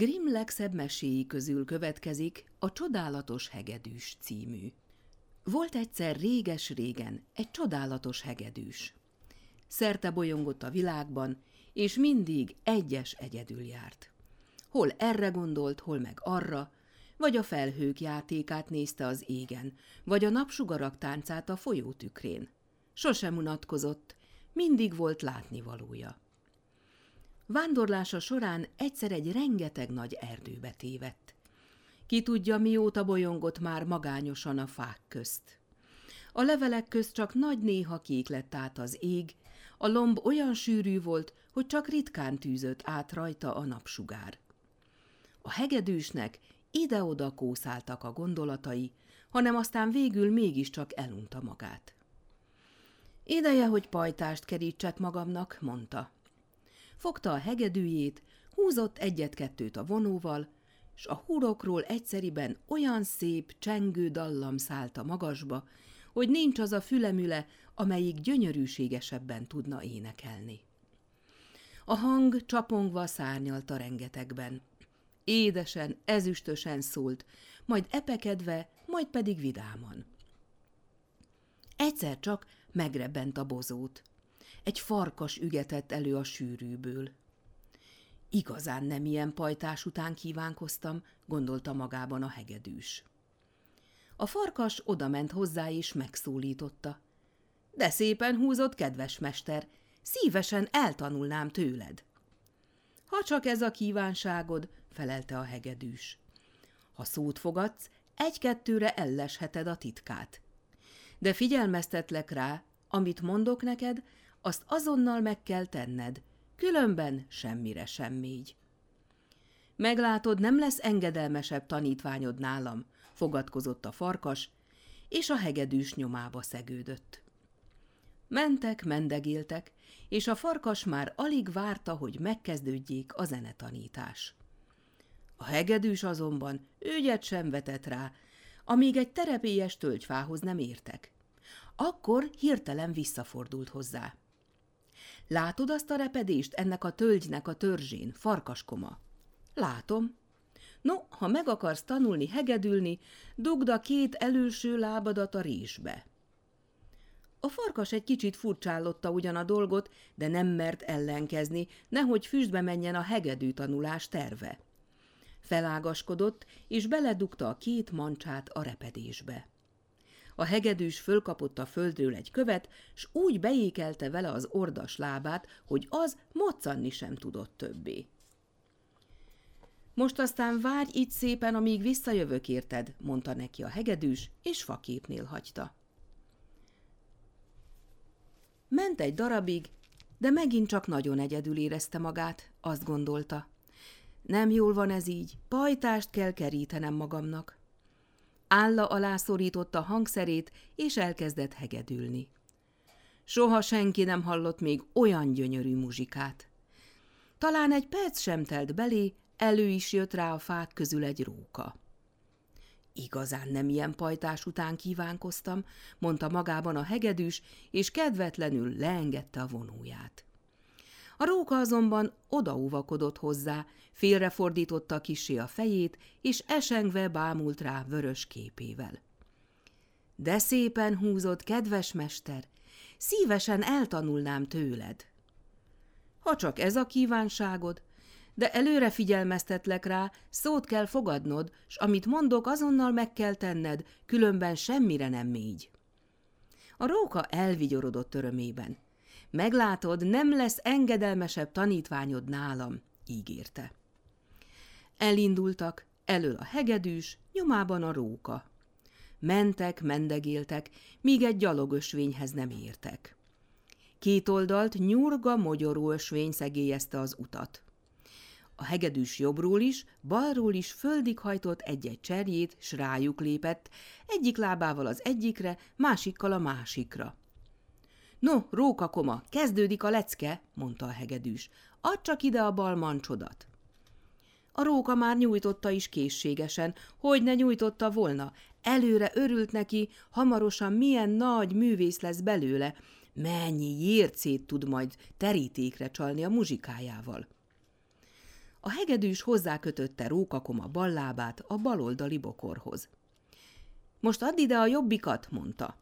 Grimm legszebb meséi közül következik a Csodálatos hegedűs című. Volt egyszer réges-régen egy csodálatos hegedűs. Szerte bolyongott a világban, és mindig egyes egyedül járt. Hol erre gondolt, hol meg arra, vagy a felhők játékát nézte az égen, vagy a napsugarak táncát a folyó tükrén. Sosem unatkozott, mindig volt látnivalója. Vándorlása során egyszer egy rengeteg nagy erdőbe tévedt. Ki tudja, mióta bolyongott már magányosan a fák közt. A levelek közt csak nagy néha kék lett át az ég, a lomb olyan sűrű volt, hogy csak ritkán tűzött át rajta a napsugár. A hegedűsnek ide-oda kószáltak a gondolatai, hanem aztán végül mégiscsak elunta magát. Ideje, hogy pajtást kerítsek magamnak, mondta. Fogta a hegedűjét, húzott egyet-kettőt a vonóval, s a hurokról egyszeriben olyan szép, csengő dallam szállt a magasba, hogy nincs az a fülemüle, amelyik gyönyörűségesebben tudna énekelni. A hang csapongva szárnyalt a rengetegben. Édesen, ezüstösen szólt, majd epekedve, majd pedig vidáman. Egyszer csak megrebbent a bozót. Egy farkas ügetett elő a sűrűből. Igazán nem ilyen pajtás után kívánkoztam, gondolta magában a hegedűs. A farkas odament hozzá és megszólította. De szépen húzott, kedves mester, szívesen eltanulnám tőled. Ha csak ez a kívánságod, felelte a hegedűs. Ha szót fogadsz, egy-kettőre ellesheted a titkát. De figyelmeztetlek rá, amit mondok neked, azt azonnal meg kell tenned, különben semmire sem mégy. Meglátod, nem lesz engedelmesebb tanítványod nálam, fogadkozott a farkas, és a hegedűs nyomába szegődött. Mentek, mendegéltek, és a farkas már alig várta, hogy megkezdődjék a zenetanítás. A hegedűs azonban ügyet sem vetett rá, amíg egy terepélyes tölgyfához nem értek. Akkor hirtelen visszafordult hozzá. Látod azt a repedést ennek a tölgynek a törzsén, farkaskoma? Látom. No, ha meg akarsz tanulni hegedülni, dugd a két előső lábadat a résbe. A farkas egy kicsit furcsállotta ugyan a dolgot, de nem mert ellenkezni, nehogy füstbe menjen a hegedű tanulás terve. Felágaskodott, és beledugta a két mancsát a repedésbe. A hegedűs fölkapott a földről egy követ, s úgy beékelte vele az ordas lábát, hogy az moccanni sem tudott többé. Most aztán várj itt szépen, amíg visszajövök érted, mondta neki a hegedűs, és faképnél hagyta. Ment egy darabig, de megint csak nagyon egyedül érezte magát, azt gondolta. Nem jól van ez így, pajtást kell kerítenem magamnak. Álla alá szorította hangszerét, és elkezdett hegedülni. Soha senki nem hallott még olyan gyönyörű muzsikát. Talán egy perc sem telt belé, elő is jött rá a fák közül egy róka. Igazán nem ilyen pajtás után kívánkoztam, mondta magában a hegedűs, és kedvetlenül leengedte a vonóját. A róka azonban odaúvakodott hozzá, félrefordította kisé a fejét, és esengve bámult rá vörös képével. De szépen húzott, kedves mester, szívesen eltanulnám tőled. Ha csak ez a kívánságod, de előre figyelmeztetlek rá, szót kell fogadnod, s amit mondok, azonnal meg kell tenned, különben semmire nem mégy. A róka elvigyorodott örömében. Meglátod, nem lesz engedelmesebb tanítványod nálam, ígérte. Elindultak, elől a hegedűs, nyomában a róka. Mentek, mendegéltek, míg egy gyalogösvényhez nem értek. Két oldalt nyurga, mogyoró ösvény szegélyezte az utat. A hegedűs jobbról is, balról is földig hajtott egy-egy cserjét, s rájuk lépett, egyik lábával az egyikre, másikkal a másikra. No, rókakoma, kezdődik a lecke, mondta a hegedűs. Add csak ide a bal mancsodat. A róka már nyújtotta is készségesen, hogy ne nyújtotta volna. Előre örült neki, hamarosan milyen nagy művész lesz belőle, mennyi jércét tud majd terítékre csalni a muzsikájával. A hegedűs hozzákötötte rókakoma bal lábát a baloldali bokorhoz. Most add ide a jobbikat, mondta.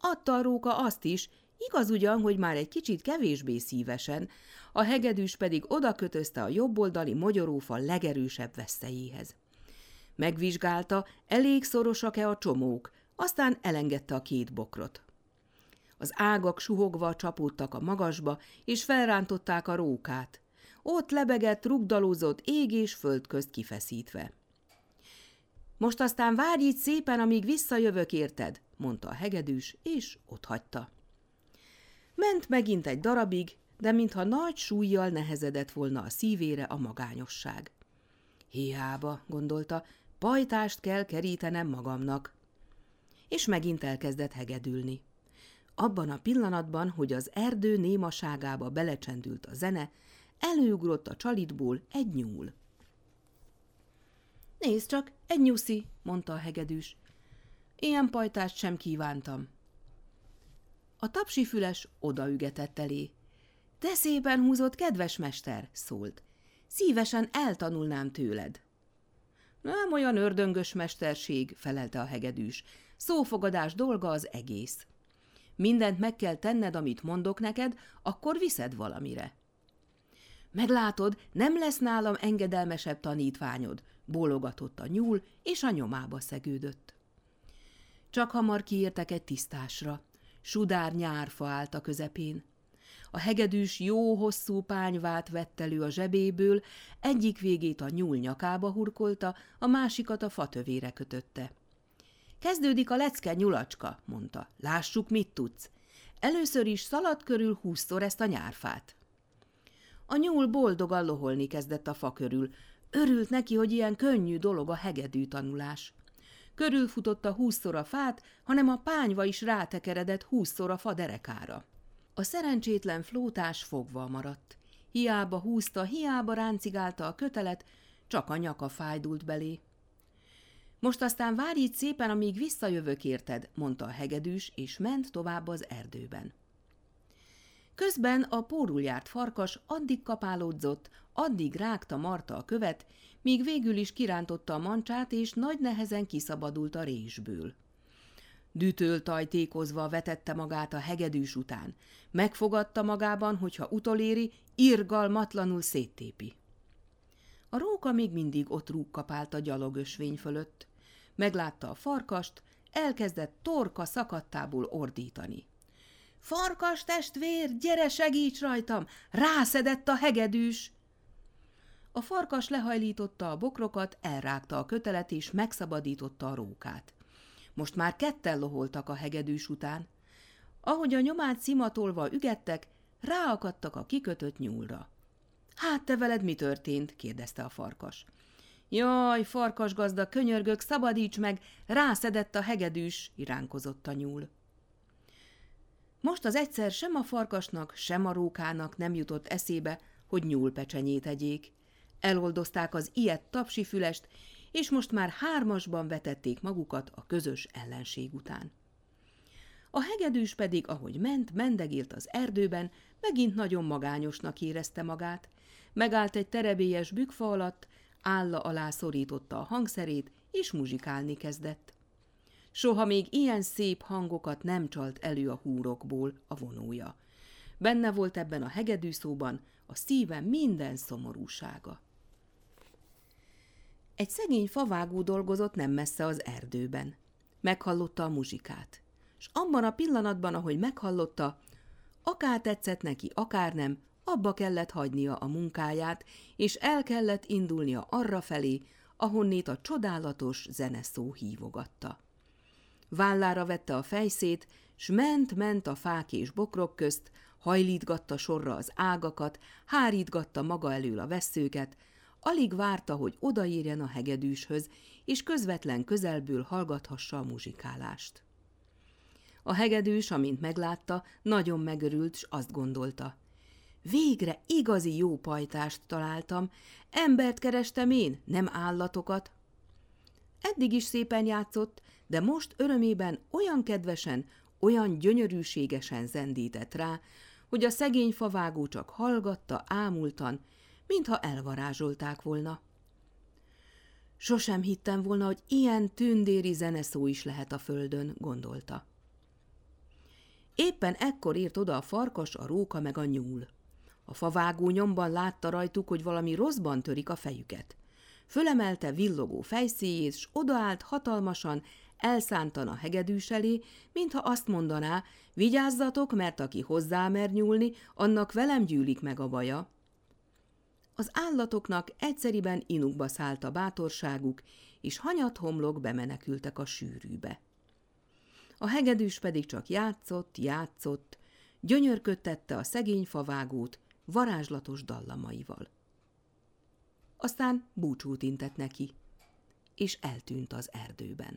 Adta a róka azt is, igaz ugyan, hogy már egy kicsit kevésbé szívesen, a hegedűs pedig odakötözte a jobboldali mogyorófa legerősebb veszélyéhez. Megvizsgálta, elég szorosak-e a csomók, aztán elengedte a két bokrot. Az ágak suhogva csapódtak a magasba, és felrántották a rókát. Ott lebegett, rugdalózott ég és föld közt kifeszítve. Most aztán várj így szépen, amíg visszajövök érted, mondta a hegedűs, és hagyta. Ment megint egy darabig, de mintha nagy súlyjal nehezedett volna a szívére a magányosság. Hiába, gondolta, pajtást kell kerítenem magamnak. És megint elkezdett hegedülni. Abban a pillanatban, hogy az erdő némaságába belecsendült a zene, előugrott a csalitból egy nyúl. Nézd csak, egy nyuszi, mondta a hegedűs. Ilyen pajtást sem kívántam. A tapsifüles odaügetett elé. De szépen húzott, kedves mester, szólt. Szívesen eltanulnám tőled. Nem olyan ördöngös mesterség, felelte a hegedűs. Szófogadás dolga az egész. Mindent meg kell tenned, amit mondok neked, akkor viszed valamire. Meglátod, nem lesz nálam engedelmesebb tanítványod, bólogatott a nyúl, és a nyomába szegődött. Csak hamar kiértek egy tisztásra. Sudár nyárfa állt a közepén. A hegedűs jó hosszú pányvát vett elő a zsebéből, egyik végét a nyúl nyakába hurkolta, a másikat a fatövére kötötte. Kezdődik a lecke, nyulacska, mondta. Lássuk, mit tudsz. Először is szalad körül húszszor ezt a nyárfát. A nyúl boldogan loholni kezdett a fa körül. Örült neki, hogy ilyen könnyű dolog a hegedű tanulás. Körülfutotta húszszor a fát, hanem a pányva is rátekeredett húszszor a fa derekára. A szerencsétlen flótás fogva maradt. Hiába húzta, hiába ráncigálta a kötelet, csak a nyaka fájdult belé. Most aztán várj itt szépen, amíg visszajövök érted, mondta a hegedűs, és ment tovább az erdőben. Közben a pórul járt farkas addig kapálódzott, addig rágta Marta a követ, míg végül is kirántotta a mancsát, és nagy nehezen kiszabadult a résből. Dütöl tajtékozva vetette magát a hegedűs után. Megfogadta magában, hogyha utoléri, irgalmatlanul széttépi. A róka még mindig ott rúgkapált a gyalogösvény fölött. Meglátta a farkast, elkezdett torka szakadtából ordítani. Farkas testvér, gyere segíts rajtam! Rászedett a hegedűs! A farkas lehajlította a bokrokat, elrágta a kötelet és megszabadította a rókát. Most már ketten loholtak a hegedűs után. Ahogy a nyomát szimatolva ügettek, ráakadtak a kikötött nyúlra. Hát te veled mi történt? kérdezte a farkas. Jaj, farkas gazda, könyörgök, szabadíts meg, rászedett a hegedűs, iránkozott a nyúl. Most az egyszer sem a farkasnak, sem a rókának nem jutott eszébe, hogy nyúlpecsenyét egyék. Eloldozták az ilyet tapsifülest, és most már hármasban vetették magukat a közös ellenség után. A hegedűs pedig, ahogy ment, mendegélt az erdőben, megint nagyon magányosnak érezte magát. Megállt egy terebélyes bükfa alatt, álla alá szorította a hangszerét, és muzsikálni kezdett. Soha még ilyen szép hangokat nem csalt elő a húrokból a vonója. Benne volt ebben a hegedűszóban a szíve minden szomorúsága. Egy szegény favágó dolgozott nem messze az erdőben. Meghallotta a muzsikát. És abban a pillanatban, ahogy meghallotta, akár tetszett neki, akár nem, abba kellett hagynia a munkáját, és el kellett indulnia arra felé, ahonnét a csodálatos zeneszó hívogatta. Vállára vette a fejszét, s ment-ment a fák és bokrok közt, hajlítgatta sorra az ágakat, hárítgatta maga elől a veszőket, alig várta, hogy odaérjen a hegedűshöz, és közvetlen közelből hallgathassa a muzsikálást. A hegedűs, amint meglátta, nagyon megörült, s azt gondolta. Végre igazi jó pajtást találtam, embert kerestem én, nem állatokat. Eddig is szépen játszott, de most örömében olyan kedvesen, olyan gyönyörűségesen zendített rá, hogy a szegény favágó csak hallgatta ámultan, mintha elvarázsolták volna. Sosem hittem volna, hogy ilyen tündéri zeneszó is lehet a földön, gondolta. Éppen ekkor ért oda a farkas, a róka meg a nyúl. A favágó nyomban látta rajtuk, hogy valami rosszban törik a fejüket. Fölemelte villogó fejszéjét, s odaállt hatalmasan, elszántan a hegedűs elé, mintha azt mondaná, vigyázzatok, mert aki hozzá mer nyúlni, annak velem gyűlik meg a baja. Az állatoknak egyszeriben inukba szállt a bátorságuk, és hanyat homlok bemenekültek a sűrűbe. A hegedűs pedig csak játszott, játszott, gyönyörködtette a szegény favágót varázslatos dallamaival. Aztán búcsút intett neki, és eltűnt az erdőben.